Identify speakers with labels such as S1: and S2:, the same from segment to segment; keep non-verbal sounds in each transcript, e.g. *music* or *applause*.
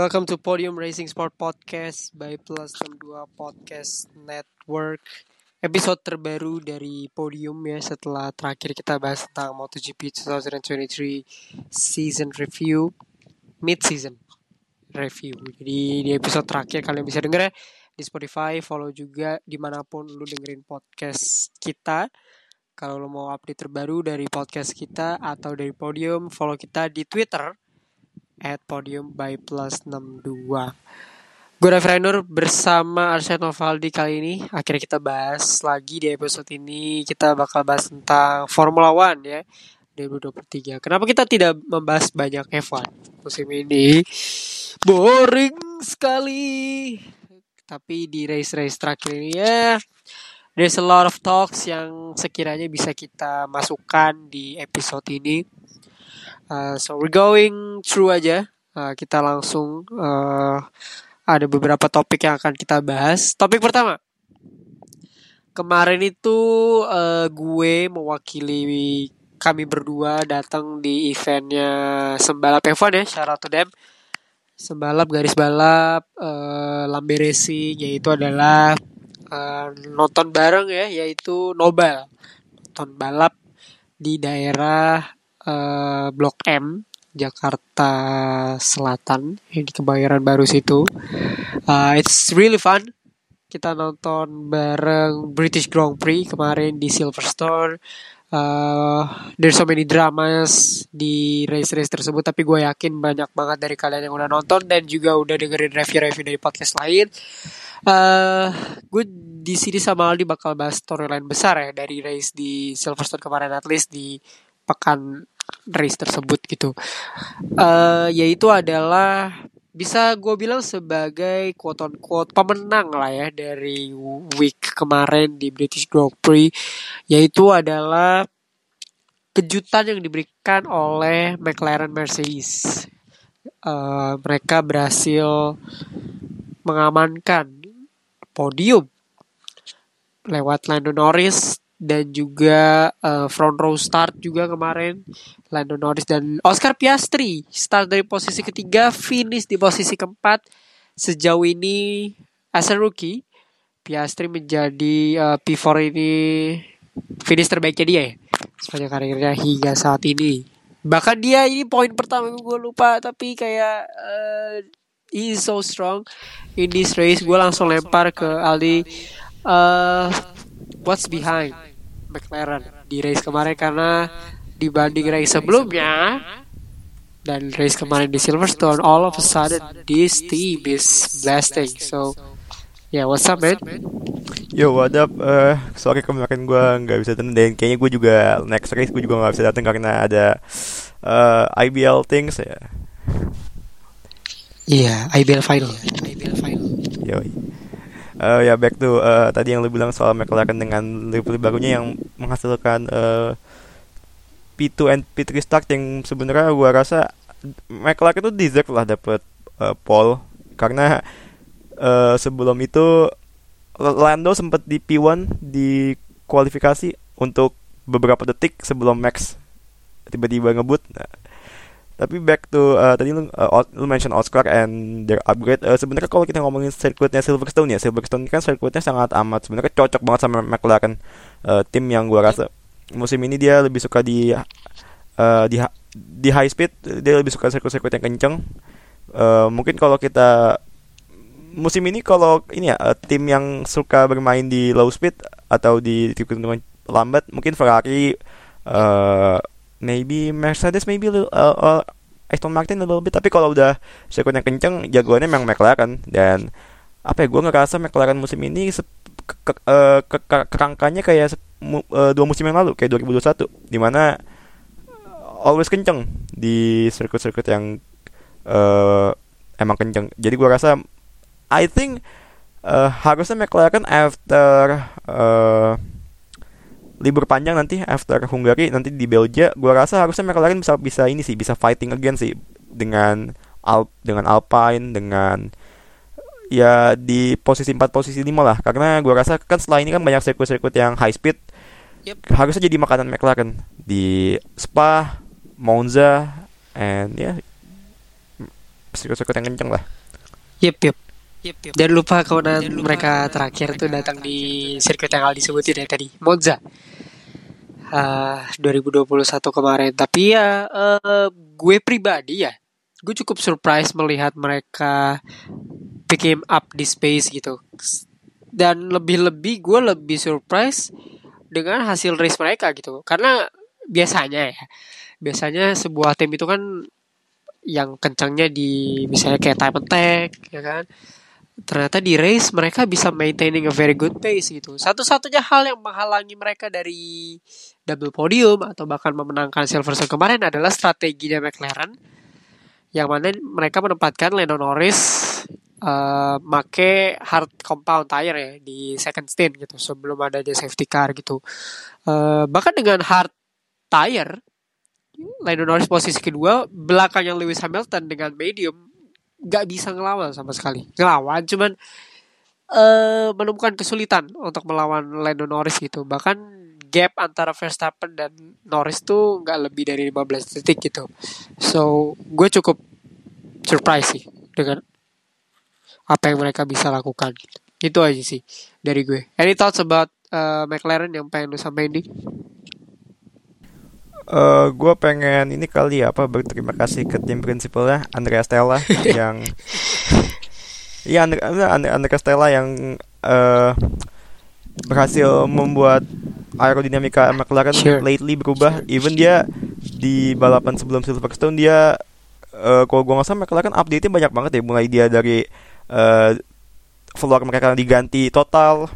S1: Welcome to Podium Racing Sport Podcast by Plus 62 Podcast Network. Episode terbaru dari Podium ya setelah terakhir kita bahas tentang MotoGP 2023 season review, mid season review. Jadi di episode terakhir kalian bisa denger ya di Spotify, follow juga di mana pun lu dengerin podcast kita. Kalau lo mau update terbaru dari podcast kita atau dari Podium, follow kita di Twitter at podium by plus 62 Gue Raffi Nur bersama Arsenal Valdi kali ini. Akhirnya kita bahas lagi di episode ini. Kita bakal bahas tentang Formula One ya 2023 Kenapa kita tidak membahas banyak F1 musim ini? Boring sekali. Tapi di race-race terakhir ini ya There's a lot of talks yang sekiranya bisa kita masukkan di episode ini Uh, so we're going through aja. Uh, kita langsung uh, ada beberapa topik yang akan kita bahas. Topik pertama. Kemarin itu uh, gue mewakili kami berdua datang di eventnya Sembalap F1 ya, out to them. Sembalap garis balap uh, Lambe Racing yaitu adalah uh, nonton bareng ya yaitu Nobel. Nonton balap di daerah uh, Blok M Jakarta Selatan yang di Kebayoran Baru situ. Uh, it's really fun. Kita nonton bareng British Grand Prix kemarin di Silverstone. Uh, there's so many dramas di race-race tersebut tapi gue yakin banyak banget dari kalian yang udah nonton dan juga udah dengerin review-review dari podcast lain. Uh, gue di sini sama Aldi bakal bahas storyline besar ya dari race di Silverstone kemarin at least di pekan race tersebut gitu. Uh, yaitu adalah bisa gue bilang sebagai quote on quote pemenang lah ya dari week kemarin di British Grand Prix yaitu adalah kejutan yang diberikan oleh McLaren Mercedes. Uh, mereka berhasil mengamankan podium lewat Lando Norris dan juga uh, front row start juga kemarin. Lando Norris dan Oscar Piastri start dari posisi ketiga finish di posisi keempat. Sejauh ini as a rookie Piastri menjadi uh, P4 ini finish terbaiknya dia ya sepanjang karirnya hingga saat ini. Bahkan dia ini poin pertama gue lupa tapi kayak uh, he is so strong in this race. Gue langsung lempar ke Aldi uh, what's behind McLaren di race kemarin karena dibanding race sebelumnya dan race kemarin di Silverstone all of a sudden this team is blasting so yeah what's up man
S2: Yo, what up? Uh, sorry kemarin gue nggak bisa datang dan kayaknya gue juga next race gue juga nggak bisa datang karena ada uh, IBL things ya.
S1: Iya, yeah, IBL final. IBL final.
S2: Yo. Uh, ya back to uh, tadi yang lu bilang soal McLaren dengan livery barunya yang menghasilkan uh, P2 and P3 start yang sebenarnya gue rasa McLaren itu deserve lah dapat uh, pole karena uh, sebelum itu Lando sempat di P1 di kualifikasi untuk beberapa detik sebelum Max tiba-tiba ngebut. Nah, tapi back to uh, tadi lu, uh, lu mention Oscar and their upgrade. Uh, sebenarnya kalau kita ngomongin sirkuitnya Silverstone ya, Silverstone kan sirkuitnya sangat amat sebenarnya cocok banget sama McLaren uh, tim yang gua rasa musim ini dia lebih suka di uh, di di high speed, dia lebih suka sirkuit-sirkuit yang kenceng. Uh, mungkin kalau kita musim ini kalau ini ya uh, tim yang suka bermain di low speed atau di tikungan lambat mungkin Ferrari uh, maybe Mercedes maybe uh, uh, Aston Martin a little bit tapi kalau udah sirkuit yang kenceng jagoannya memang McLaren. Dan apa ya gue ngerasa McLaren musim ini ke, ke, uh, ke, ke, kerangkanya kayak uh, dua musim yang lalu kayak 2021 di mana always kenceng di sirkuit-sirkuit yang uh, emang kenceng. Jadi gue rasa I think uh, harusnya McLaren after uh, libur panjang nanti after Hungary nanti di Belgia gue rasa harusnya McLaren bisa bisa ini sih bisa fighting again sih dengan Al dengan Alpine dengan ya di posisi 4 posisi 5 lah karena gue rasa kan setelah ini kan banyak sirkuit-sirkuit yang high speed yep. harusnya jadi makanan McLaren di Spa Monza and ya yeah, sirkuit-sirkuit yang kenceng lah.
S1: Yep, yep. Yep, yep. Jangan lupa kemenangan mereka terakhir tuh datang di sirkuit yang Aldi sebutin ya tadi, Monza. Uh, 2021 kemarin. Tapi ya uh, gue pribadi ya, gue cukup surprise melihat mereka pick up di space gitu. Dan lebih-lebih gue lebih surprise dengan hasil race mereka gitu. Karena biasanya ya, biasanya sebuah tim itu kan yang kencangnya di misalnya kayak time attack ya kan ternyata di race mereka bisa maintaining a very good pace gitu. Satu-satunya hal yang menghalangi mereka dari double podium atau bahkan memenangkan Silverstone kemarin adalah strateginya McLaren yang mana mereka menempatkan Lando Norris uh, make hard compound tire ya di second stint gitu sebelum adanya safety car gitu. Uh, bahkan dengan hard tire Lando Norris posisi kedua, belakangnya Lewis Hamilton dengan medium nggak bisa ngelawan sama sekali. Ngelawan cuman uh, menemukan kesulitan untuk melawan Lando Norris gitu. Bahkan gap antara Verstappen dan Norris tuh nggak lebih dari 15 detik gitu. So, gue cukup surprise sih dengan apa yang mereka bisa lakukan. Itu aja sih dari gue. Any thoughts about uh, McLaren yang pengen lu sampaikan di?
S2: Uh, eh, gue pengen ini kali ya apa berterima kasih ke tim prinsipalnya Andrea Stella *laughs* yang Iya Andrea, Andrea Stella yang uh, berhasil membuat aerodinamika McLaren sure. lately berubah. Even dia di balapan sebelum Silverstone dia uh, kalau gue nggak salah McLaren update-nya banyak banget ya. Mulai dia dari uh, floor mereka diganti total,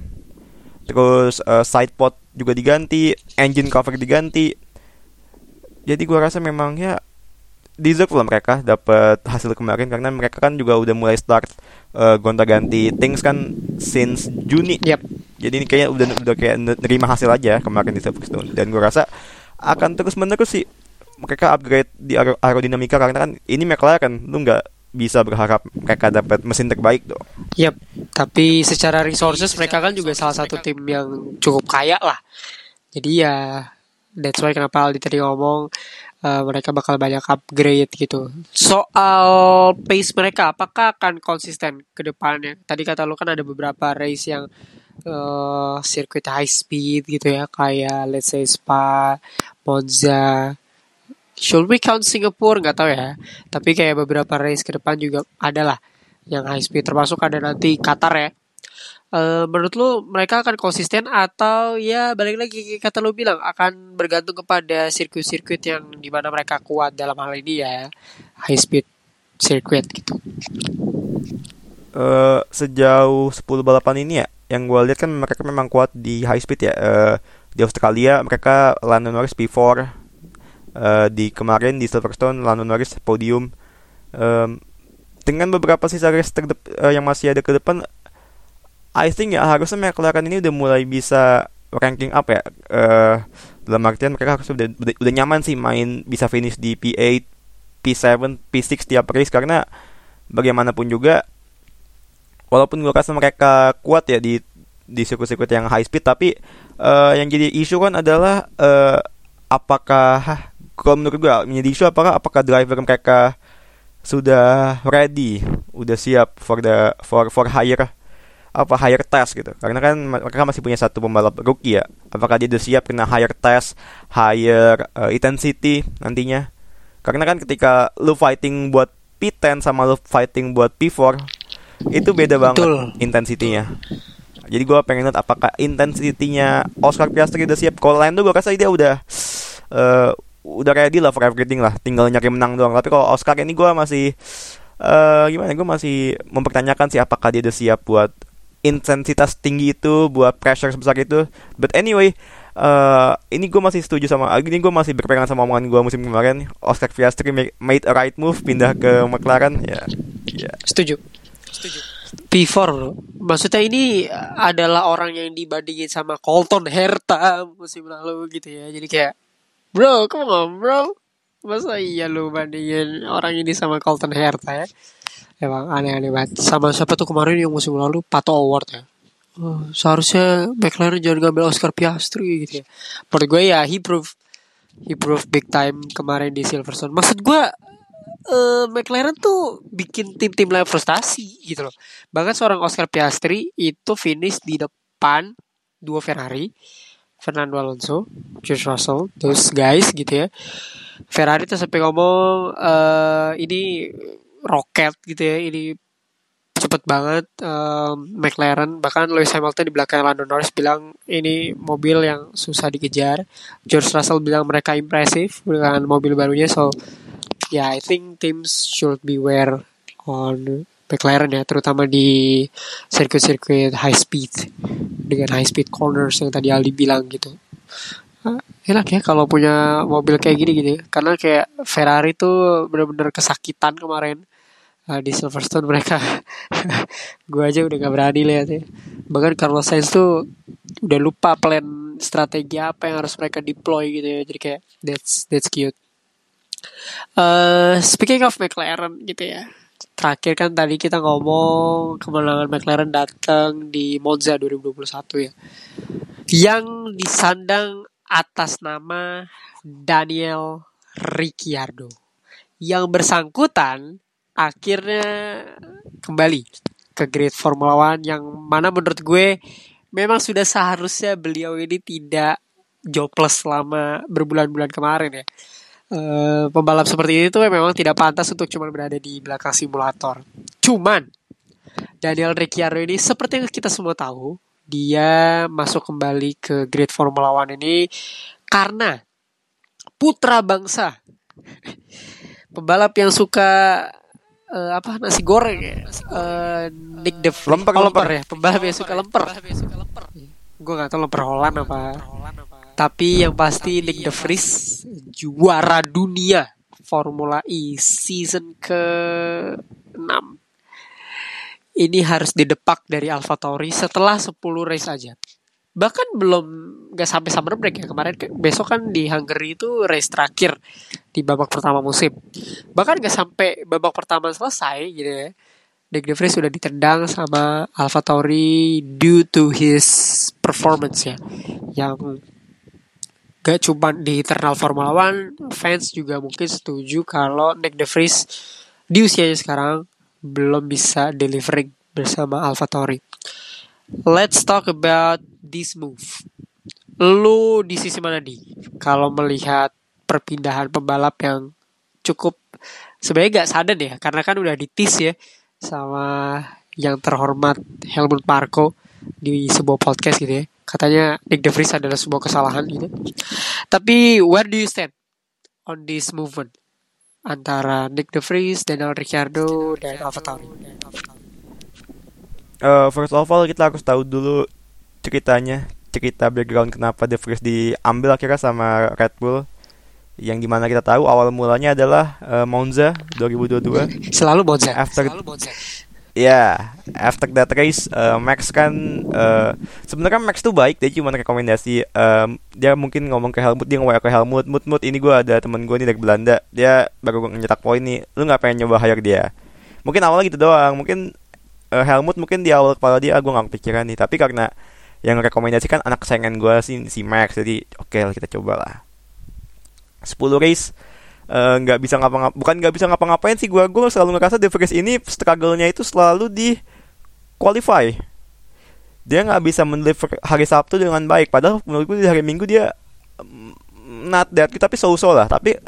S2: terus uh, side pod juga diganti, engine cover diganti, jadi gue rasa memang ya deserve lah mereka dapat hasil kemarin karena mereka kan juga udah mulai start uh, gonta-ganti things kan since Juni.
S1: Yep.
S2: Jadi ini kayaknya udah udah kayak nerima hasil aja kemarin di Silverstone dan gue rasa akan terus menerus sih mereka upgrade di aer aerodinamika karena kan ini McLaren lu nggak bisa berharap mereka dapat mesin terbaik dong.
S1: Yap, tapi secara resources mereka kan juga salah satu tim yang cukup kaya lah. Jadi ya That's why kenapa Aldi tadi ngomong uh, mereka bakal banyak upgrade gitu. Soal pace mereka, apakah akan konsisten ke depannya? Tadi kata lu kan ada beberapa race yang uh, sirkuit high speed gitu ya, kayak let's say Spa, Monza. Should we count Singapore? Gak tahu ya. Tapi kayak beberapa race ke depan juga ada lah yang high speed. Termasuk ada nanti Qatar ya Uh, menurut lu mereka akan konsisten atau ya balik lagi kata lu bilang akan bergantung kepada sirkuit-sirkuit yang di mana mereka kuat dalam hal ini ya high speed circuit gitu.
S2: Uh, sejauh 10 balapan ini ya yang gue lihat kan mereka memang kuat di high speed ya. Uh, di Australia mereka Lando Norris P4 uh, di kemarin di Silverstone Lando Norris podium. Um, dengan beberapa sisa race uh, yang masih ada ke depan I think ya harusnya McLaren ini udah mulai bisa ranking up ya. Uh, dalam artian mereka harus udah, udah, udah nyaman sih main bisa finish di P8, P7, P6 tiap race karena bagaimanapun juga walaupun gue rasa mereka kuat ya di di sirkuit-sirkuit yang high speed tapi uh, yang jadi isu kan adalah uh, apakah kalau menurut gue menjadi isu apakah apakah driver mereka sudah ready, udah siap for the for for higher apa higher test gitu. Karena kan mereka masih punya satu pembalap rookie ya. Apakah dia sudah siap kena higher test higher uh, intensity nantinya? Karena kan ketika lu fighting buat P10 sama lu fighting buat P4 itu beda banget intensitinya jadi gue pengen lihat apakah intensitinya Oscar Piastri udah siap. Kalau lain tuh gue rasa dia udah uh, udah ready lah for everything lah. Tinggal nyari menang doang. Tapi kalau Oscar ini gue masih uh, gimana gue masih mempertanyakan sih apakah dia udah siap buat intensitas tinggi itu buat pressure sebesar itu. But anyway uh, ini gue masih setuju sama ini gue masih berpegang sama omongan gue musim kemarin. Oscar Piastri made a right move pindah ke McLaren. Ya yeah, yeah.
S1: setuju. Setuju P4 bro. Maksudnya ini adalah orang yang dibandingin sama Colton Herta musim lalu gitu ya. Jadi kayak bro come on bro. Masa iya lu bandingin orang ini sama Colton Herta ya emang aneh-aneh banget. Sama siapa tuh kemarin yang musim lalu? Pato Award ya? Oh, seharusnya McLaren jangan ngambil Oscar Piastri gitu ya. Menurut gue ya he prove he prove big time kemarin di Silverstone. Maksud gue uh, McLaren tuh bikin tim-tim lain frustasi gitu loh. Bahkan seorang Oscar Piastri itu finish di depan dua Ferrari, Fernando Alonso, George Russell, terus guys gitu ya. Ferrari tuh sampai ngomong uh, ini roket gitu ya, ini cepet banget um, McLaren bahkan Lewis Hamilton di belakang Lando Norris bilang ini mobil yang susah dikejar. George Russell bilang mereka impresif dengan mobil barunya so yeah I think teams should beware on McLaren ya terutama di sirkuit-sirkuit high speed dengan high speed corners yang tadi Aldi bilang gitu. Enak ya kalau punya mobil kayak gini gini karena kayak Ferrari tuh bener-bener kesakitan kemarin uh, di Silverstone mereka. *laughs* Gue aja udah gak berani lihat ya. Bahkan Carlos Sainz tuh udah lupa plan strategi apa yang harus mereka deploy gitu ya. Jadi kayak that's that's cute. Uh, speaking of McLaren gitu ya. Terakhir kan tadi kita ngomong kemenangan McLaren datang di Monza 2021 ya. Yang disandang atas nama Daniel Ricciardo. Yang bersangkutan akhirnya kembali ke Great Formula One yang mana menurut gue memang sudah seharusnya beliau ini tidak jobless selama berbulan-bulan kemarin ya. E, pembalap seperti ini tuh memang tidak pantas untuk cuma berada di belakang simulator. Cuman Daniel Ricciardo ini seperti yang kita semua tahu, dia masuk kembali ke Great Formula One ini karena putra bangsa pembalap yang suka uh, apa? Nasi goreng ya? Uh, Nick De Vries
S2: lemper,
S1: oh,
S2: lemper
S1: ya? Pembalap yang suka lemper. gue gak tau lemper Holland apa. Tapi yang pasti Nick De Vries juara dunia Formula E season ke 6 ini harus didepak dari Alfa Tauri setelah 10 race aja bahkan belum gak sampai summer break ya kemarin besok kan di Hungary itu race terakhir di babak pertama musim. Bahkan gak sampai babak pertama selesai gitu ya Nick De Vries sudah ditendang sama Alfa Tauri due to his performance ya yang gak cuma di internal Formula One fans juga mungkin setuju kalau Nick De Vries di usianya sekarang belum bisa delivering bersama Alfa Tauri. Let's talk about this move. Lu di sisi mana di? Kalau melihat perpindahan pembalap yang cukup sebenarnya gak sadar ya, karena kan udah ditis ya sama yang terhormat Helmut Marko di sebuah podcast gitu ya. Katanya Nick De Vries adalah sebuah kesalahan gitu. Tapi where do you stand on this movement antara Nick De Vries, Daniel Ricciardo, dan Alfa?
S2: Uh, first of all kita harus tahu dulu ceritanya cerita background kenapa The Vries diambil akhirnya sama Red Bull. Yang di mana kita tahu awal mulanya adalah uh, Monza 2022
S1: selalu Monza.
S2: After
S1: selalu Monza.
S2: Ya yeah, after that race uh, Max kan uh, sebenarnya Max tuh baik dia cuma rekomendasi um, dia mungkin ngomong ke Helmut dia ngomong ke Helmut Mut Mut ini gue ada temen gue nih dari Belanda dia baru nyetak poin nih lu nggak pengen nyoba hire dia? Mungkin awalnya gitu doang mungkin uh, Helmut mungkin di awal kepala dia ah, gue nggak kepikiran nih tapi karena yang rekomendasikan anak kesayangan gue sih si Max. Jadi oke okay kita coba lah. 10 race eh, nggak uh, bisa ngapa ngapa bukan nggak bisa ngapa-ngapain sih. Gue gue selalu ngerasa De Vries ini struggle-nya itu selalu di qualify. Dia nggak bisa mendeliver hari Sabtu dengan baik. Padahal menurut gue di hari Minggu dia mm, not that tapi so-so lah. Tapi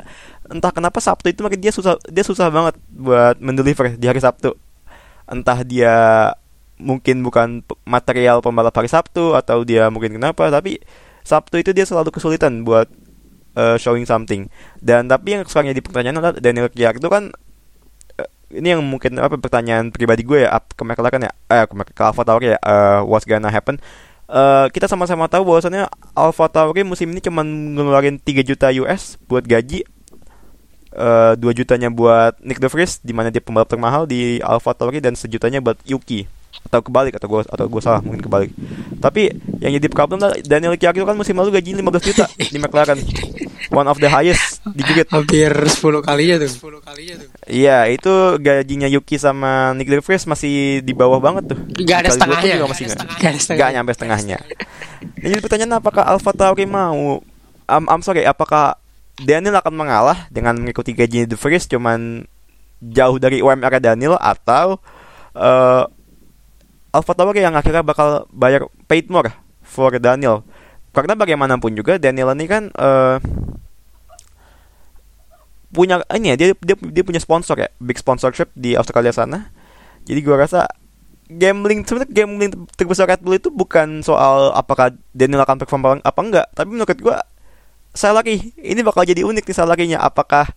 S2: entah kenapa Sabtu itu makin dia susah dia susah banget buat mendeliver di hari Sabtu. Entah dia mungkin bukan material pembalap hari Sabtu atau dia mungkin kenapa tapi Sabtu itu dia selalu kesulitan buat uh, showing something. Dan tapi yang sekarang jadi pertanyaan adalah Daniel Ricciardo kan uh, ini yang mungkin apa pertanyaan pribadi gue ya ke McLaren ya eh ke Alfa Tauri ya uh, what's gonna happen? Uh, kita sama-sama tahu bahwasannya Alfa Tauri musim ini cuma ngeluarin 3 juta US buat gaji uh, 2 jutanya buat Nick De Vries di mana dia pembalap termahal di Alfa Tauri dan sejutanya buat Yuki atau kebalik atau gue atau gue salah mungkin kebalik. Tapi yang jadi problem lah Daniel Ricciardo kan musim lalu gaji 15 juta *laughs* di McLaren. One of the highest di grid
S1: hampir 10 kalinya tuh. 10 kalinya tuh.
S2: Iya itu gajinya Yuki sama Nick De Vries masih di bawah banget tuh.
S1: Gak ada setengahnya.
S2: juga masih gak, gak, gak nyampe setengahnya. Ini jadi pertanyaan apakah Alfa Tauri mau? Um, I'm sorry apakah Daniel akan mengalah dengan mengikuti gajinya De Vries cuman jauh dari UMR Daniel atau uh, Alpha Tauri yang akhirnya bakal bayar paid more for Daniel. Karena bagaimanapun juga Daniel ini kan uh, punya ini ya dia, dia dia punya sponsor ya big sponsorship di Australia sana. Jadi gue rasa gambling sebenarnya gambling terbesar Red Bull itu bukan soal apakah Daniel akan perform apa enggak. Tapi menurut gue saya lagi ini bakal jadi unik nih saya lakinya apakah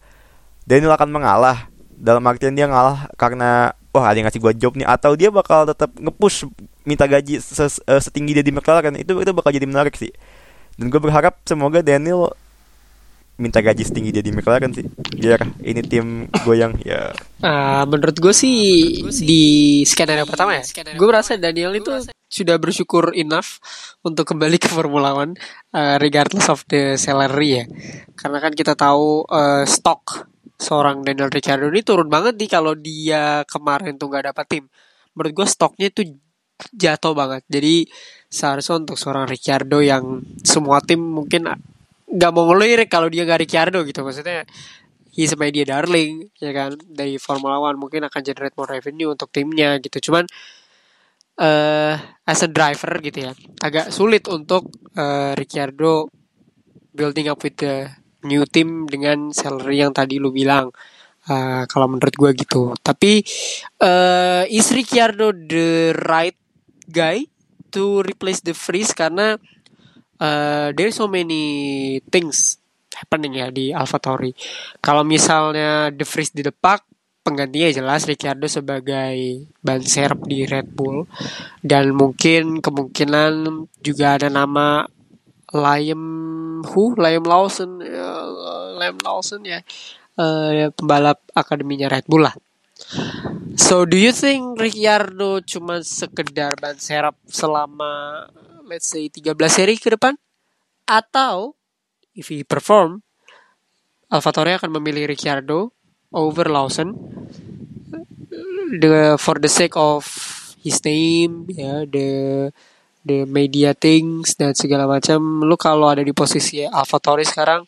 S2: Daniel akan mengalah dalam artian dia ngalah karena wah ada yang ngasih gue job nih atau dia bakal tetap ngepush minta gaji ses, setinggi dia di McLaren itu itu bakal jadi menarik sih. Dan gue berharap semoga Daniel minta gaji setinggi dia di McLaren sih. Biar ini tim goyang ya.
S1: Uh, menurut gue sih di skenario pertama ya gue merasa Daniel itu sudah bersyukur enough untuk kembali ke Formula One uh, regardless of the salary ya. Karena kan kita tahu uh, stok seorang Daniel Ricciardo ini turun banget nih kalau dia kemarin tuh gak dapat tim. Menurut gue stoknya itu jatuh banget. Jadi seharusnya untuk seorang Ricciardo yang semua tim mungkin nggak mau ngelirik kalau dia gak Ricciardo gitu. Maksudnya he's a media darling ya kan? Dari Formula One mungkin akan generate more revenue untuk timnya gitu. Cuman uh, as a driver gitu ya agak sulit untuk uh, Ricciardo building up with the new team dengan salary yang tadi lu bilang. Uh, kalau menurut gue gitu. Tapi uh, is Ricciardo the right guy to replace the freeze? Karena uh, there's so many things happening ya di AlphaTauri. Kalau misalnya The Vries di depak, penggantinya jelas Ricciardo sebagai ban serep di Red Bull. Dan mungkin kemungkinan juga ada nama Liam Hu, Liam Lawson, uh, Liam Lawson ya, uh, pembalap akademinya Red Bull lah. So do you think Ricciardo cuma sekedar ban serep selama let's say 13 seri ke depan? Atau if he perform AlphaTauri akan memilih Ricciardo over Lawson the for the sake of his name ya the the media things dan segala macam lu kalau ada di posisi AlphaTauri sekarang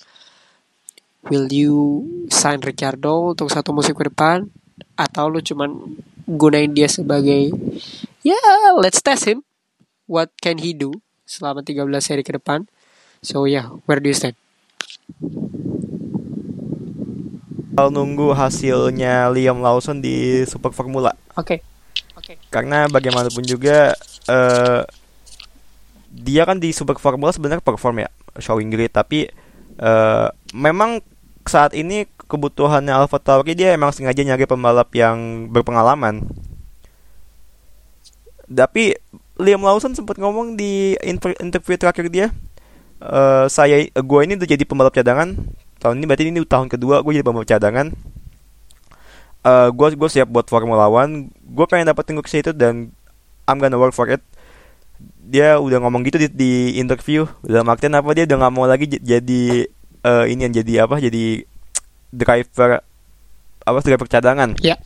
S1: will you sign Ricciardo untuk satu musim ke depan atau lu cuman gunain dia sebagai ya yeah, let's test him what can he do selama 13 seri ke depan. So yeah, where do you stand?
S2: Kalau nunggu hasilnya Liam Lawson di Super Formula.
S1: Oke. Okay. Oke. Okay.
S2: Karena bagaimanapun juga uh, dia kan di Super Formula sebenarnya perform ya, showing great. Tapi uh, memang saat ini kebutuhannya Alfa Tauri dia emang sengaja nyari pembalap yang berpengalaman. Tapi Liam Lawson sempat ngomong di interview terakhir dia uh, saya gue ini udah jadi pembalap cadangan. Tahun ini berarti ini tahun kedua gue jadi pembalap cadangan. Uh, eh, gue gue siap buat Formula One. Gue pengen dapetin kursi itu dan I'm gonna work for it dia udah ngomong gitu di, di interview. Udah makin apa dia udah nggak mau lagi jadi uh, ini yang jadi apa jadi driver apa driver cadangan.
S1: Ya. Yeah.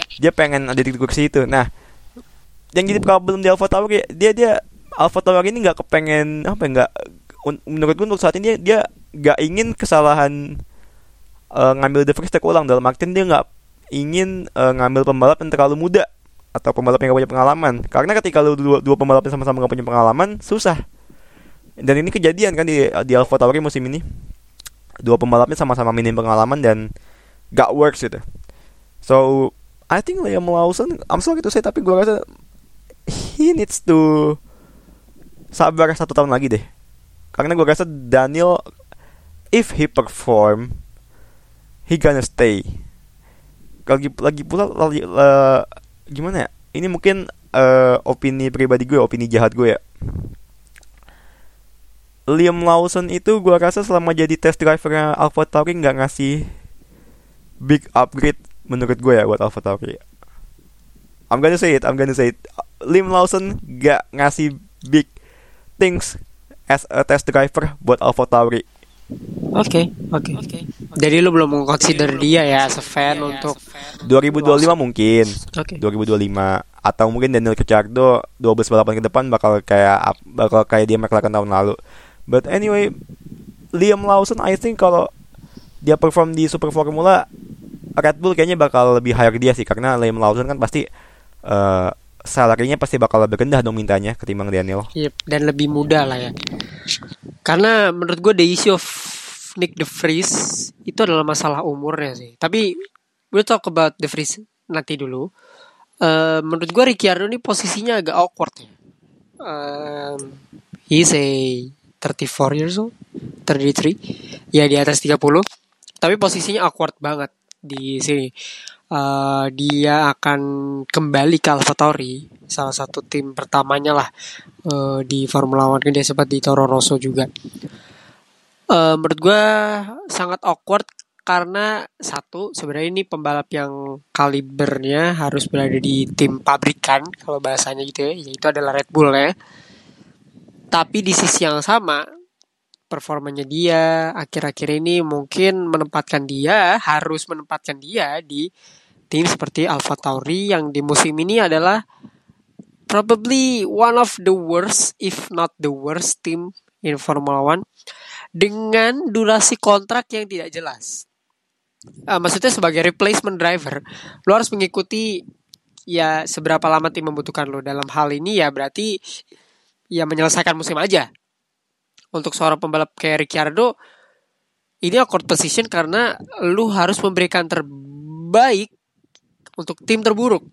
S1: yeah.
S2: dia pengen ada di kursi itu. Nah yang jadi problem di Alpha Tower dia dia Alpha Tower ini nggak kepengen apa nggak menurut gue untuk saat ini dia dia nggak ingin kesalahan uh, ngambil The First ulang. Dalam artian dia nggak ingin uh, ngambil pembalap yang terlalu muda atau pembalap yang gak punya pengalaman. Karena ketika lu dua, dua pembalap sama-sama gak punya pengalaman susah. Dan ini kejadian kan di di Alpha Tauri musim ini. Dua pembalapnya sama-sama minim pengalaman dan gak works gitu. So I think Liam Lawson I'm sorry to say tapi gue rasa he needs to sabar satu tahun lagi deh. Karena gue rasa Daniel if he perform he gonna stay. Lagi lagi pula lagi, uh, gimana ya ini mungkin uh, opini pribadi gue opini jahat gue ya Liam Lawson itu gue rasa selama jadi test drivernya Alpha Tauri nggak ngasih big upgrade menurut gue ya buat Alpha Tauri. I'm gonna say it, I'm gonna say it. Lim Lawson gak ngasih big things as a test driver buat Alfa Tauri.
S1: Oke, okay, oke. Okay. Okay. Jadi lu belum mengconsider dia ya as fan yeah, untuk
S2: 2025 mungkin.
S1: Oke. Okay.
S2: 2025 atau mungkin Daniel Ricciardo 12 balapan ke depan bakal kayak bakal kayak dia McLaren tahun lalu. But anyway, Liam Lawson I think kalau dia perform di Super Formula Red Bull kayaknya bakal lebih hire dia sih karena Liam Lawson kan pasti uh, salarinya pasti bakal lebih rendah dong mintanya ketimbang Daniel.
S1: Yep, dan lebih muda lah ya. Karena menurut gue the issue of Nick De Vries itu adalah masalah umurnya sih. Tapi we'll talk about De Vries nanti dulu. Uh, menurut gue Ricciardo ini posisinya agak awkward ya. Um, he's a 34 years old, 33. Ya di atas 30. Tapi posisinya awkward banget di sini. Uh, dia akan kembali ke AlphaTauri, salah satu tim pertamanya lah uh, di Formula One. Dia sempat di Toro Rosso juga. Uh, menurut gue sangat awkward karena satu sebenarnya ini pembalap yang kalibernya harus berada di tim pabrikan kalau bahasanya gitu ya yaitu adalah Red Bull ya tapi di sisi yang sama performanya dia akhir-akhir ini mungkin menempatkan dia harus menempatkan dia di tim seperti Alpha Tauri yang di musim ini adalah probably one of the worst if not the worst team in Formula One dengan durasi kontrak yang tidak jelas. Uh, maksudnya sebagai replacement driver lo harus mengikuti ya seberapa lama tim membutuhkan lo. Dalam hal ini ya berarti ya menyelesaikan musim aja. Untuk seorang pembalap kayak Ricciardo ini awkward position karena lu harus memberikan terbaik untuk tim terburuk.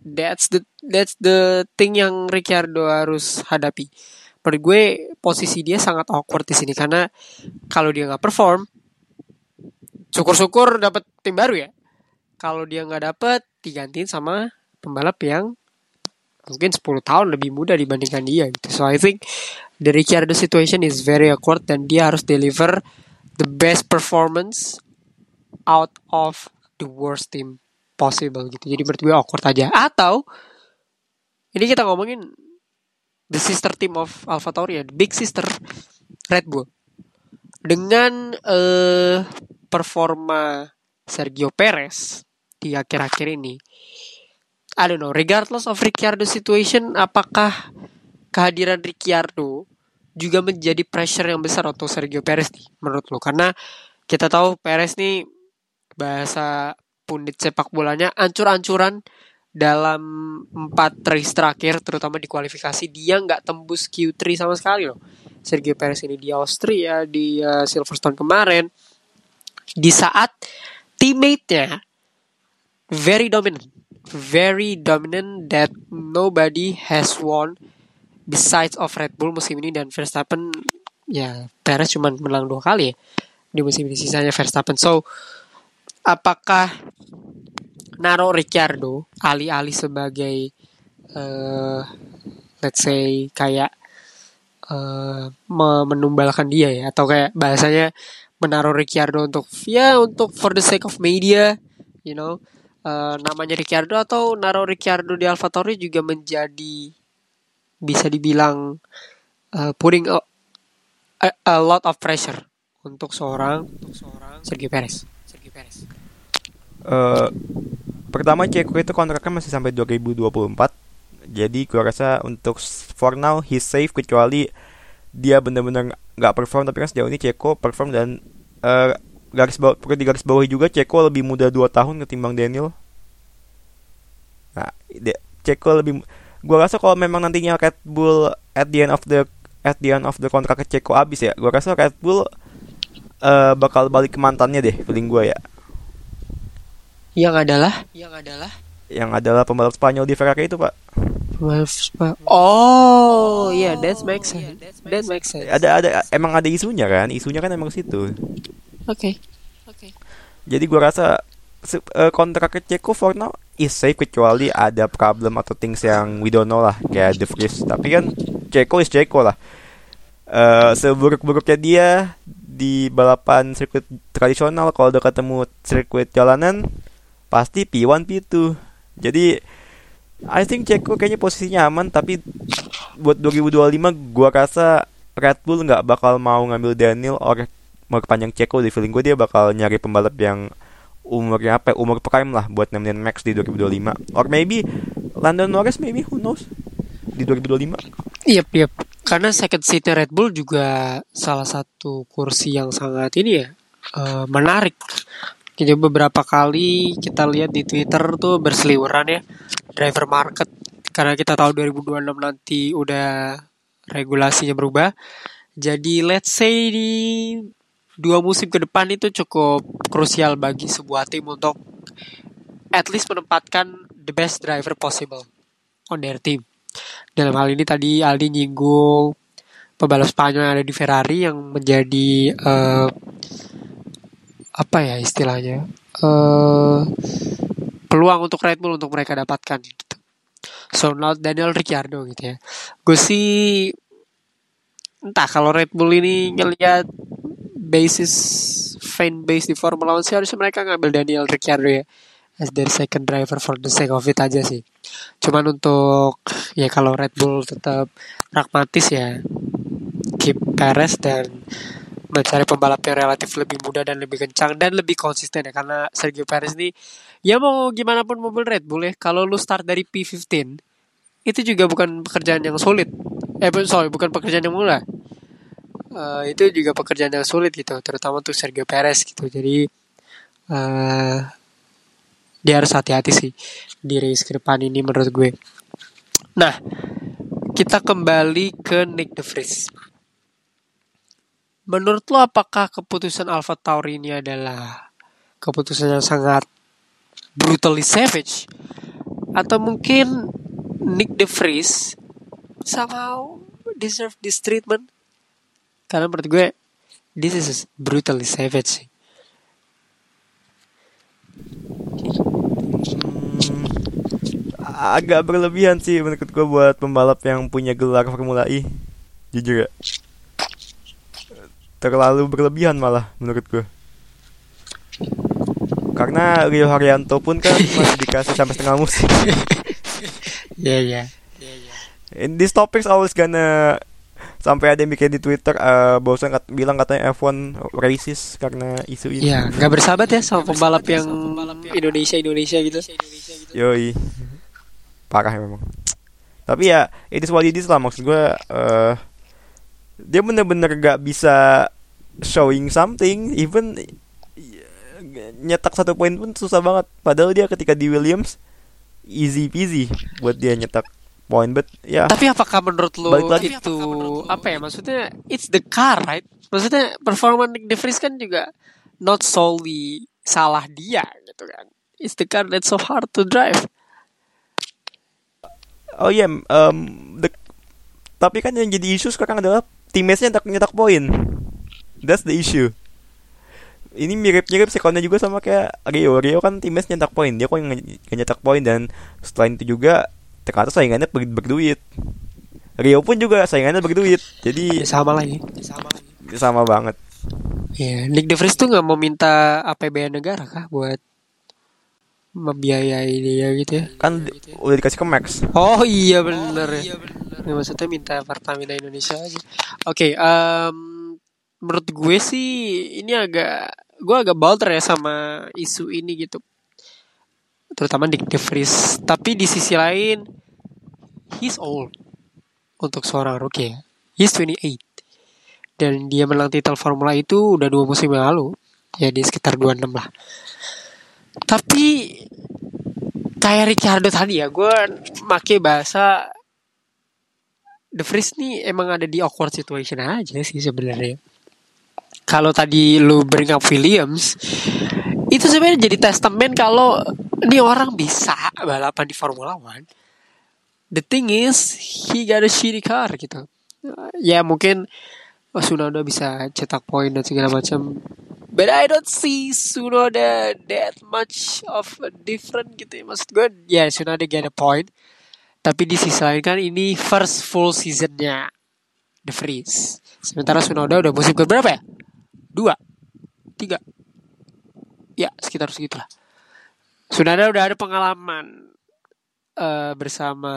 S1: That's the that's the thing yang Ricciardo harus hadapi. Menurut gue posisi dia sangat awkward di sini karena kalau dia nggak perform syukur-syukur dapat tim baru ya. Kalau dia nggak dapet digantiin sama pembalap yang mungkin 10 tahun lebih muda dibandingkan dia gitu. So I think the Ricciardo situation is very awkward dan dia harus deliver the best performance out of the worst team possible gitu. Jadi menurut gue awkward aja. Atau ini kita ngomongin the sister team of AlphaTauri ya, the big sister Red Bull. Dengan uh, performa Sergio Perez di akhir-akhir ini. I don't know, regardless of Ricciardo situation, apakah kehadiran Ricciardo juga menjadi pressure yang besar untuk Sergio Perez nih menurut lo? Karena kita tahu Perez nih bahasa pundit sepak bolanya ancur-ancuran dalam empat race terakhir terutama di kualifikasi dia nggak tembus Q3 sama sekali loh. Sergio Perez ini di Austria di uh, Silverstone kemarin. Di saat teammate-nya very dominant very dominant that nobody has won besides of Red Bull musim ini dan Verstappen ya Perez cuma menang dua kali ya di musim ini sisanya Verstappen. So apakah Naro Ricciardo alih-alih sebagai uh, let's say kayak uh, menumbalkan dia ya atau kayak bahasanya menaruh Ricciardo untuk ya untuk for the sake of media you know uh, namanya Ricciardo atau naruh Ricciardo di AlphaTauri juga menjadi bisa dibilang uh, putting a, a, a lot of pressure untuk seorang untuk seorang Sergio Perez. Sergio Perez.
S2: Uh, pertama Ceko itu kontraknya masih sampai 2024 jadi gua rasa untuk for now he's safe kecuali dia benar-benar nggak perform tapi kan sejauh ini Ceko perform dan uh, garis bawah perlu di garis bawahi juga Ceko lebih muda 2 tahun ketimbang Daniel. Nah de, Ceko lebih gua rasa kalau memang nantinya Red Bull at the end of the at the end of the kontrak Ceko habis ya gua rasa Red Bull uh, bakal balik ke mantannya deh feeling gua ya
S1: yang adalah yang adalah
S2: yang adalah pembalap Spanyol di Ferrari itu pak
S1: Oh, iya, yeah, that makes sense. That makes sense.
S2: Ada ada emang ada isunya kan? Isunya kan emang situ.
S1: Oke. Okay.
S2: Oke. Okay. Jadi gua rasa uh, kontrak Ceko for now is safe kecuali ada problem atau things yang we don't know lah kayak The Vries. Tapi kan Ceko is Ceko lah. Uh, seburuk-buruknya dia di balapan sirkuit tradisional kalau udah ketemu sirkuit jalanan pasti P1 P2. Jadi I think Ceko kayaknya posisinya aman tapi buat 2025 gua rasa Red Bull nggak bakal mau ngambil Daniel or mau panjang Ceko di feeling gue dia bakal nyari pembalap yang umurnya apa umur prime lah buat nemenin Max di 2025 or maybe Lando Norris maybe who knows di 2025
S1: Iya, yep, yep. Karena second seat Red Bull juga salah satu kursi yang sangat ini ya uh, menarik Jadi beberapa kali kita lihat di Twitter tuh berseliweran ya driver market karena kita tahu 2026 nanti udah regulasinya berubah. Jadi let's say di dua musim ke depan itu cukup krusial bagi sebuah tim untuk at least menempatkan the best driver possible on their team. Dalam hal ini tadi Aldi nyinggung pebalap Spanyol yang ada di Ferrari yang menjadi uh, apa ya istilahnya uh, peluang untuk Red Bull untuk mereka dapatkan gitu. So not Daniel Ricciardo gitu ya. Gue sih entah kalau Red Bull ini ngelihat basis fan base di Formula One sih harusnya mereka ngambil Daniel Ricciardo ya as their second driver for the sake of it aja sih. Cuman untuk ya kalau Red Bull tetap pragmatis ya keep Perez dan mencari pembalap yang relatif lebih muda dan lebih kencang dan lebih konsisten ya. Karena Sergio Perez ini ya mau gimana pun mobil Red Bull ya kalau lu start dari P15 itu juga bukan pekerjaan yang sulit. Eh sorry bukan pekerjaan yang mudah uh, itu juga pekerjaan yang sulit gitu terutama untuk Sergio Perez gitu. Jadi uh, dia harus hati-hati sih di race ke depan ini menurut gue. Nah kita kembali ke Nick De Vries Menurut lo apakah keputusan Alpha Tauri ini adalah keputusan yang sangat brutally savage atau mungkin Nick De Vries somehow deserve this treatment? Karena menurut gue this is brutally savage sih.
S2: Hmm, agak berlebihan sih menurut gue buat pembalap yang punya gelar Formula E. Jujur ya terlalu berlebihan malah menurut gue karena Rio Haryanto pun kan *laughs* masih dikasih sampai setengah musim *laughs*
S1: ya ya
S2: in this topics always gonna sampai ada yang bikin di Twitter uh, bosan kat, bilang katanya F1 racist karena isu ini.
S1: Ya, nggak bersahabat ya sama pembalap yang Indonesia Indonesia gitu.
S2: Yoi, parah ya memang. Tapi ya, it is what it is lah maksud gue. Uh, dia bener-bener gak bisa showing something. Even nyetak satu poin pun susah banget. Padahal dia ketika di Williams easy peasy buat dia nyetak poin. But ya.
S1: Tapi apakah menurut lo lagi, itu menurut apa ya? Maksudnya it's the car right? Maksudnya performa Nick De Vries kan juga not solely salah dia gitu kan. It's the car that's so hard to drive.
S2: Oh iya yeah, um, the, tapi kan yang jadi isu sekarang adalah teammates-nya nyetak nyetak poin. That's the issue. Ini mirip-mirip sekonnya juga sama kayak Rio. Rio kan teammates nyetak poin, dia kok yang nyetak poin dan setelah itu juga ternyata saingannya ber berduit. Rio pun juga saingannya berduit. Jadi
S1: sama lagi. Sama lagi.
S2: Sama banget.
S1: Ya, Nick De Vries tuh nggak mau minta APBN negara kah buat membiayai dia gitu ya?
S2: Kan gitu ya. udah dikasih ke Max.
S1: Oh iya bener oh, ya. iya bener. Ya, maksudnya minta Pertamina Indonesia aja. Oke okay, um, menurut gue sih ini agak gue agak balter ya sama isu ini gitu. Terutama Nick De Vries. Tapi di sisi lain he's old untuk seorang rookie ya. He's 28 dan dia menang titel Formula itu udah dua musim yang lalu. Ya di sekitar 26 lah tapi kayak Ricardo tadi ya gue make bahasa The Freeze nih emang ada di awkward situation aja sih sebenarnya. Kalau tadi lu bring up Williams itu sebenarnya jadi testament kalau ini orang bisa balapan di Formula One. The thing is he got a shitty car gitu. Ya mungkin Sunoda bisa cetak poin dan segala macam but I don't see Sunoda that much of a different gitu ya. Maksud gue ya yeah, Sunoda get a point. Tapi di sisi lain kan ini first full seasonnya The Freeze. Sementara Sunoda udah musim ke berapa ya? Dua. Tiga. Ya sekitar segitulah. Sunoda udah ada pengalaman uh, bersama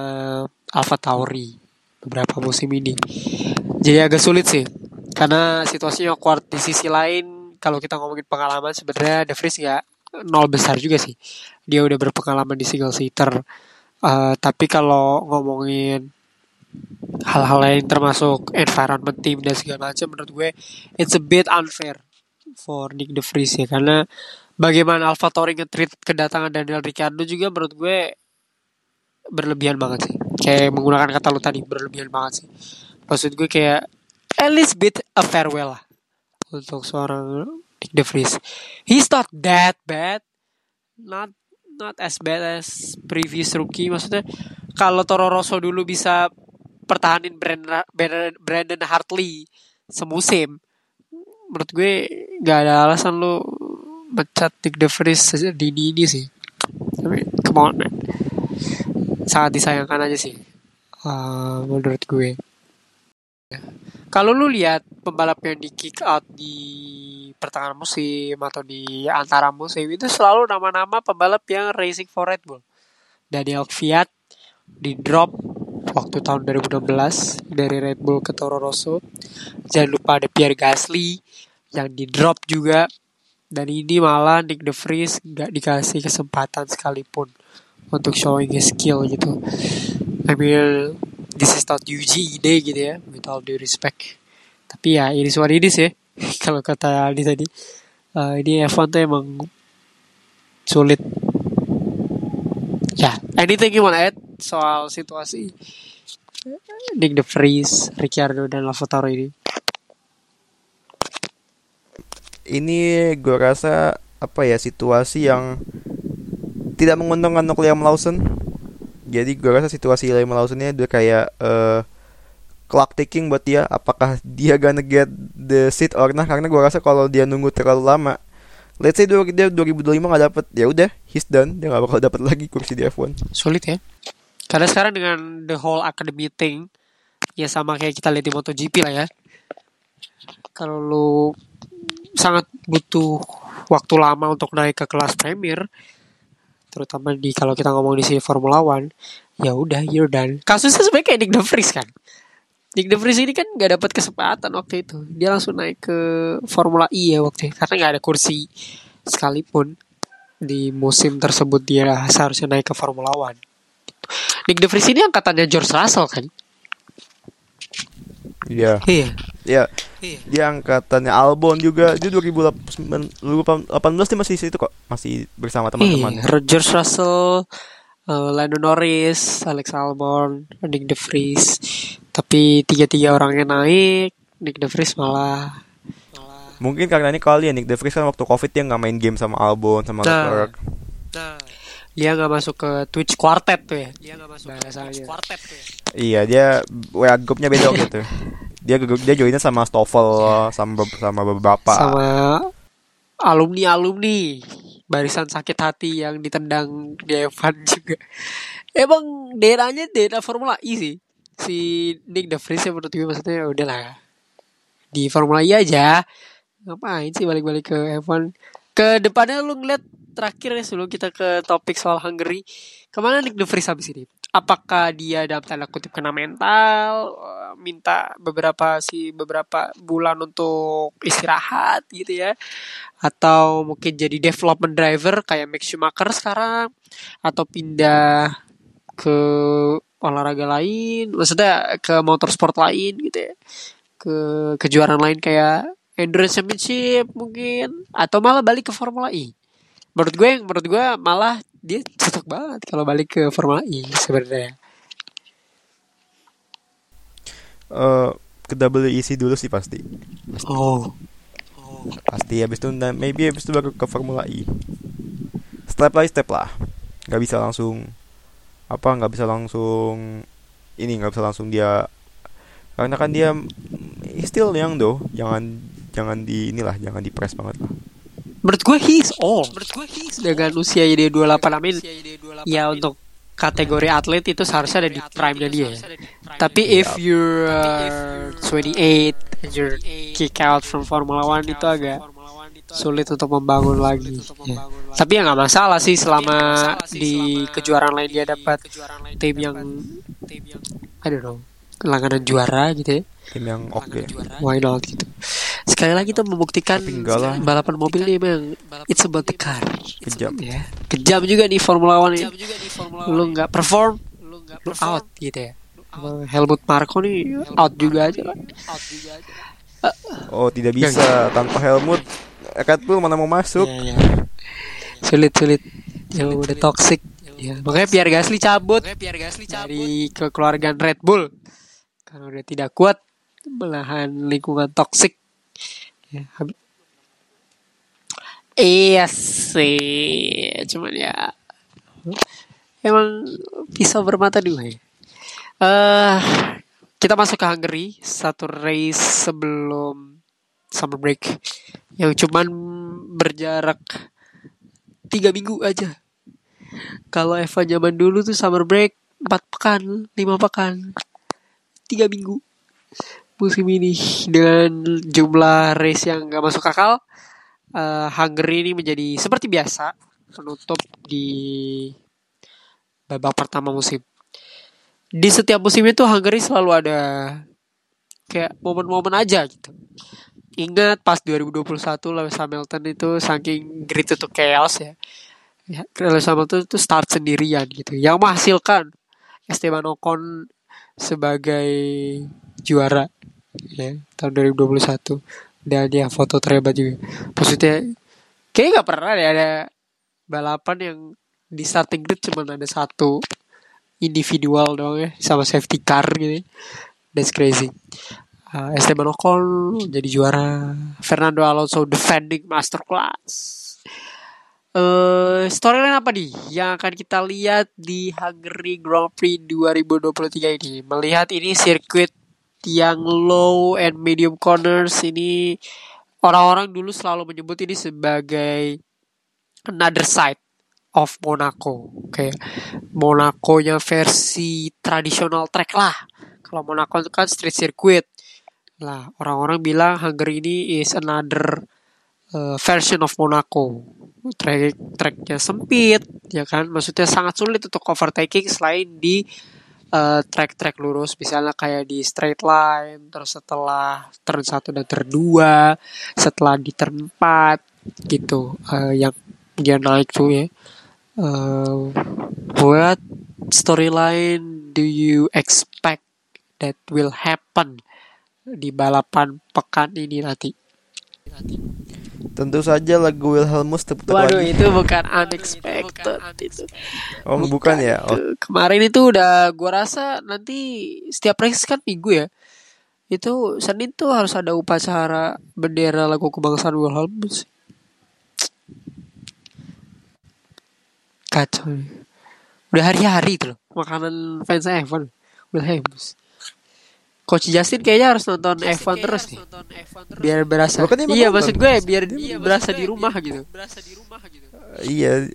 S1: Alpha Tauri beberapa musim ini. Jadi agak sulit sih karena situasinya awkward di sisi lain kalau kita ngomongin pengalaman sebenarnya The Vries ya nol besar juga sih. Dia udah berpengalaman di single seater. Uh, tapi kalau ngomongin hal-hal lain termasuk environment team dan segala macam menurut gue it's a bit unfair for Nick De Vries ya karena bagaimana AlphaTauri nge-treat kedatangan Daniel Ricciardo juga menurut gue berlebihan banget sih. Kayak menggunakan kata lu tadi berlebihan banget sih. Maksud gue kayak at least bit a farewell lah untuk seorang De Vries. He's not that bad, not not as bad as previous rookie. Maksudnya kalau Toro Rosso dulu bisa pertahanin Brandon, Brandon Hartley semusim, menurut gue gak ada alasan lu mecat Nick De Vries dini ini sih. Tapi come on man. Sangat disayangkan aja sih. Uh, menurut gue. Kalau lu lihat pembalap yang di kick out di pertengahan musim atau di antara musim itu selalu nama-nama pembalap yang racing for Red Bull. Daniel Fiat di drop waktu tahun 2016 dari Red Bull ke Toro Rosso. Jangan lupa ada Pierre Gasly yang di drop juga. Dan ini malah Nick De Vries gak dikasih kesempatan sekalipun untuk showing his skill gitu. I mean, this is not UG ide gitu ya, with all due respect. Tapi ya, ini suara ini sih. Kalau kata Aldi tadi, uh, ini F1 tuh emang sulit. Ya, anything you wanna add soal situasi Nick De Vries, Ricciardo dan Lavotaro ini?
S2: Ini gue rasa apa ya situasi yang tidak menguntungkan untuk Liam Lawson. Jadi gue rasa situasi Liam Lawson ini udah kayak uh, clock ticking buat dia. Apakah dia gonna get the seat or not? Karena gue rasa kalau dia nunggu terlalu lama, let's say dia 2025 nggak dapet, ya udah, he's done. Dia nggak bakal dapet lagi kursi di F1.
S1: Sulit ya. Karena sekarang dengan the whole academy thing, ya sama kayak kita lihat di MotoGP lah ya. Kalau lu sangat butuh waktu lama untuk naik ke kelas Premier, terutama di kalau kita ngomong di sini Formula One, ya udah you're done. Kasusnya sebenarnya kayak Nick De Vries kan. Nick De Vries ini kan gak dapat kesempatan waktu itu. Dia langsung naik ke Formula E ya waktu itu karena nggak ada kursi sekalipun di musim tersebut dia seharusnya naik ke Formula One. Nick De Vries ini angkatannya George Russell kan?
S2: Iya.
S1: Iya.
S2: Iya. Dia angkatannya Albon juga. Dia 2018 dia masih situ kok. Masih bersama teman-temannya.
S1: Iya, George Russell, uh, Lando Norris, Alex Albon, Nick De Vries. Tapi tiga-tiga orangnya naik, Nick De Vries malah
S2: Mungkin karena ini kali ya Nick De Vries kan waktu covid dia nggak main game sama Albon sama
S1: Nah.
S2: Leclerc.
S1: Nah, dia nggak masuk ke Twitch Quartet tuh ya. Dia nggak masuk ke Twitch Quartet tuh ya.
S2: Iya dia WA grupnya beda waktu itu. *laughs* Dia dia joinnya sama Stoffel sama sama beberapa.
S1: Sama alumni alumni barisan sakit hati yang ditendang di F1 juga. Emang daerahnya daerah Formula E sih. Si Nick De Vries menurut gue maksudnya ya udahlah. Di Formula E aja. Ngapain sih balik-balik ke F1? Ke depannya lu ngeliat terakhir ya sebelum kita ke topik soal Hungary. Ke mana Nick De Vries habis ini? Apakah dia dalam tanda kutip kena mental, eh, minta beberapa si beberapa bulan untuk istirahat gitu ya, atau mungkin jadi development driver kayak Max Schumacher sekarang, atau pindah ke olahraga lain, maksudnya ke motorsport lain gitu ya, ke kejuaraan lain kayak endurance championship mungkin, atau malah balik ke Formula E? Menurut gue menurut gue malah dia cocok banget kalau balik ke Formula E sebenarnya
S2: Eh, ke WEC dulu sih pasti.
S1: oh
S2: Pasti habis itu maybe habis itu baru ke Formula E. Step by step lah. Gak bisa langsung apa nggak bisa langsung ini nggak bisa langsung dia karena kan dia still young though jangan jangan di inilah jangan di press banget lah
S1: menurut gue he's old. Menurut gue he's dengan usia dia 28 amin ya untuk kategori atlet itu seharusnya ada di prime nya dia. ya. tapi if you're uh, 28 and you're kick out from Formula One itu agak sulit untuk membangun lagi. ya. tapi ya nggak masalah sih selama di kejuaraan lain dia dapat tim yang I don't know langganan juara gitu ya.
S2: Tim yang oke.
S1: Why not gitu sekali lagi itu membuktikan balapan mobil ini memang it's about the car
S2: kejam.
S1: Ya. Kejam juga di Formula One ini lu nggak perform lu out gitu ya. Emang Helmut Marko nih out juga aja lah.
S2: oh tidak bisa. Tanpa Helmut Red Bull mana mau masuk?
S1: Ya, ya. sulit sulit. Yang udah toxic. Ya makanya Pierre Gasly cabut. Dari kekeluargaan Red Bull. Karena udah tidak kuat melahan lingkungan toxic ya, habis- iya sih cuman ya emang pisau bermata dua ya. Eh kita masuk ke Hungary satu race sebelum summer break yang cuman berjarak tiga minggu aja. Kalau Eva zaman dulu tuh summer break empat pekan lima pekan tiga minggu musim ini dengan jumlah race yang gak masuk akal eh, Hungary ini menjadi seperti biasa penutup di babak pertama musim. Di setiap musim itu Hungary selalu ada kayak momen-momen aja gitu. Ingat pas 2021 Lewis Hamilton itu saking grit itu chaos ya. Ya, Lewis Hamilton itu start sendirian gitu. Yang menghasilkan Esteban Ocon sebagai juara ya tahun 2021 dan ya foto terhebat juga. Maksudnya kayaknya nggak pernah deh ada balapan yang di starting grid cuma ada satu individual doang ya sama safety car gitu that's crazy. Uh, Esteban Ocon jadi juara. Fernando Alonso defending masterclass. Eh, storyline apa nih yang akan kita lihat di Hungary Grand Prix 2023 ini? Melihat ini sirkuit yang low and medium corners ini orang-orang dulu selalu menyebut ini sebagai another side of Monaco. Kayak Monaco yang versi tradisional track lah. Kalau Monaco itu kan street circuit. Lah, orang-orang bilang Hungary ini is another uh, version of Monaco. Track tracknya sempit, ya kan? Maksudnya sangat sulit untuk overtaking selain di uh, track-track lurus, misalnya kayak di straight line, terus setelah turn 1 dan turn 2, setelah di turn 4, gitu. Uh, yang dia naik tuh ya. Uh, what storyline do you expect that will happen di balapan pekan ini nanti?
S2: Tentu saja lagu Wilhelmus terputar
S1: Waduh
S2: lagi.
S1: itu bukan unexpected itu.
S2: Oh, bukan ya? Oh,
S1: Itu Kemarin itu udah gua rasa nanti setiap race kan minggu ya. Itu Senin tuh harus ada upacara bendera lagu kebangsaan Wilhelmus. Kacau. Udah hari-hari itu loh. Makanan fans F1. Wilhelmus. Coach Justin kayaknya harus nonton F1 terus nih. Biar berasa.
S2: Bukan dia emang
S1: Iya
S2: nonton.
S1: maksud gue biar berasa di rumah gitu.
S2: iya.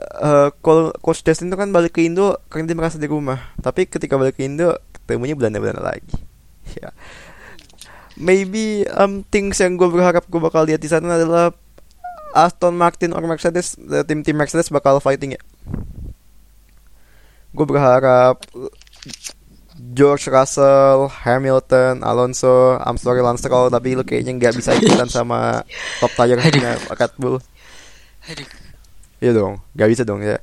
S2: Eh, kalau Coach Justin itu kan balik ke Indo karena dia merasa di rumah. Tapi ketika balik ke Indo, ketemunya Belanda-Belanda lagi. *laughs* Ya. Maybe um, things yang gue berharap gue bakal lihat di sana adalah Aston Martin or Mercedes, eh, tim-tim Mercedes bakal fighting ya. Gue berharap eh, George Russell, Hamilton, Alonso, I'm sorry Lance Stroll, tapi lu kayaknya nggak bisa ikutan sama top tier nya Red Bull.
S1: Aduh.
S2: Iya dong, nggak bisa dong ya.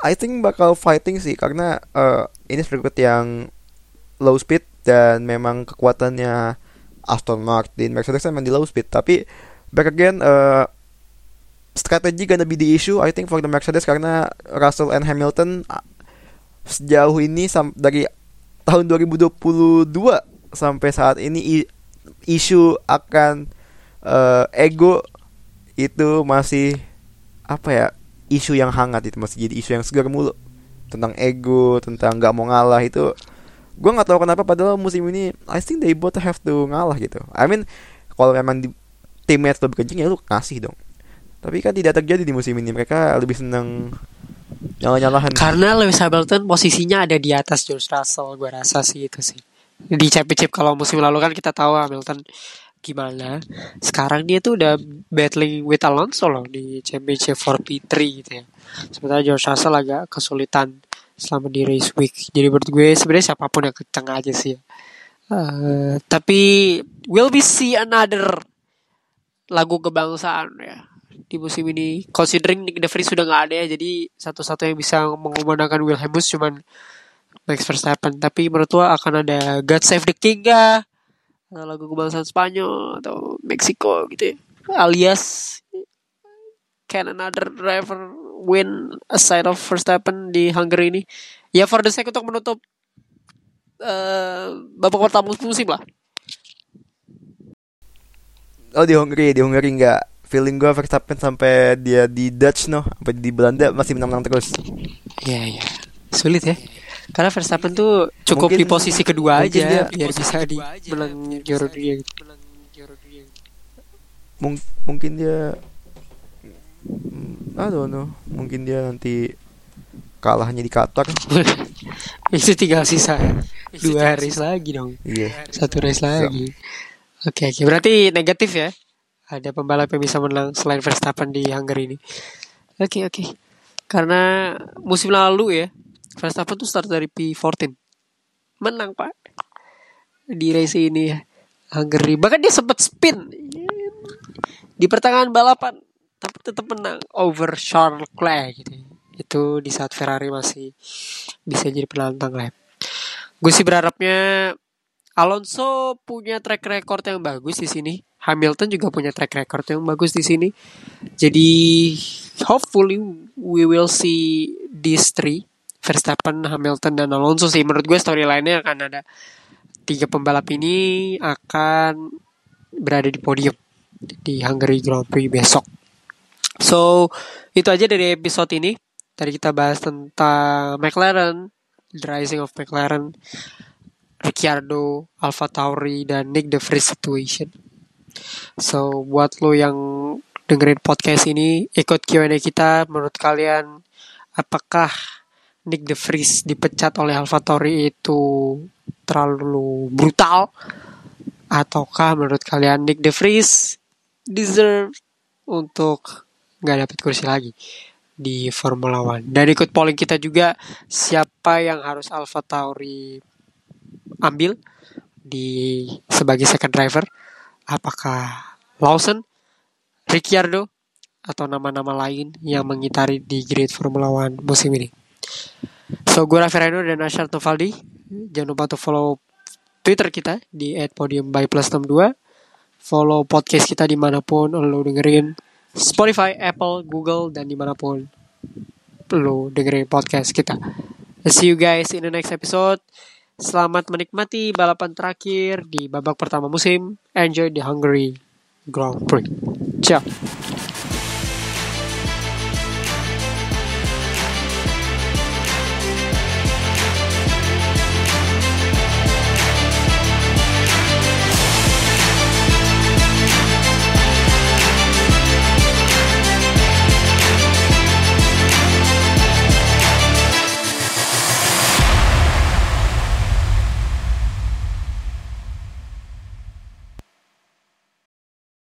S2: I think bakal fighting sih karena eh, ini sirkuit yang low speed dan memang kekuatannya Aston Martin, Mercedes kan memang di low speed. Tapi back again, eh strategi gonna be the issue I think for the Mercedes karena Russell and Hamilton sejauh ini sam- dari tahun 2022 sampai saat ini isu akan eh, ego itu masih apa ya isu yang hangat itu masih jadi isu yang segar mulu. Tentang ego tentang nggak mau ngalah itu. Gue nggak tahu kenapa padahal musim ini I think they both have to ngalah gitu. I mean kalau memang di teammates lebih kencing ya lu kasih dong. Tapi kan tidak terjadi di musim ini. Mereka lebih senang nyalah-nyalahan
S1: Karena Lewis Hamilton posisinya ada di atas George Russell, gue rasa sih itu sih. Di championship kalau musim lalu kan kita tahu Hamilton gimana. Sekarang dia tuh udah battling with Alonso loh di championship for P3 gitu ya. Sementara George Russell agak kesulitan selama di race week. Jadi menurut gue sebenarnya siapa pun yang kencang aja sih ya. Eh, tapi will we see another lagu kebangsaan ya di musim ini. Considering Nick De Vries sudah nggak ada ya jadi satu-satu yang bisa mengumandangkan Wilhelmus cuman Max Verstappen. Tapi menurut gua akan ada God Save the King kah? Atau lagu kebangsaan Spanyol atau Meksiko gitu ya. Alias can another driver win aside of Verstappen di Hungary ini? Ya for the sake untuk menutup uh, babak pertama musim lah.
S2: Oh di Hungary, di Hungary nggak feeling gue Verstappen sampai dia di Dutch no, sampai di Belanda masih menang-menang terus.
S1: Iya iya, sulit ya. Karena Verstappen tuh cukup mungkin, di posisi kedua aja dia, biar bisa di menang Euro dia.
S2: Mung mungkin dia I don't know. Mungkin dia nanti kalahnya di Qatar. *laughs*
S1: Itu tinggal sisa dua race lagi dong.
S2: Iya.
S1: Satu race lagi. Oke okay, oke. Okay. berarti negatif ya ada pembalap yang bisa menang selain Verstappen di Hungary ini. Oke okay, oke. Okay. karena musim lalu ya Verstappen tuh start dari P14 menang pak. Di race ini ya Hungary. Bahkan dia sempat spin. Di pertengahan balapan tapi tetap menang over Charles Leclerc gitu. Itu di saat Ferrari masih bisa jadi penantang lah gue sih berharapnya Alonso punya track record yang bagus di sini Hamilton juga punya track record yang bagus di sini jadi hopefully we will see these three Verstappen, Hamilton dan Alonso sih menurut gue storyline-nya akan ada tiga pembalap ini akan berada di podium di Hungary Grand Prix besok. So, itu aja dari episode ini. Tadi kita bahas tentang McLaren, The Rising of McLaren, Ricciardo, Alpha Tauri, dan Nick De Vries situation. So, buat lo yang dengerin podcast ini, ikut Q&A kita. Menurut kalian, apakah Nick De Vries dipecat oleh Alpha Tauri itu terlalu brutal? Ataukah menurut kalian Nick De Vries deserve untuk nggak dapat kursi lagi di Formula One. Dan ikut polling kita juga siapa yang harus Alfa Tauri ambil di sebagai second driver. Apakah Lawson, Ricciardo, atau nama-nama lain yang mengitari di Great Formula One musim ini. So, gue Raffi Reno dan Ashar Novaldi. Jangan lupa untuk follow Twitter kita di @podium by plus 62. Follow podcast kita di mana pun lo dengerin Spotify, Apple, Google, dan di mana pun lo dengerin podcast kita. See you guys in the next episode. Selamat menikmati balapan terakhir di babak pertama musim. Enjoy the Hungary Grand Prix. Ciao.